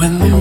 when the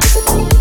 you.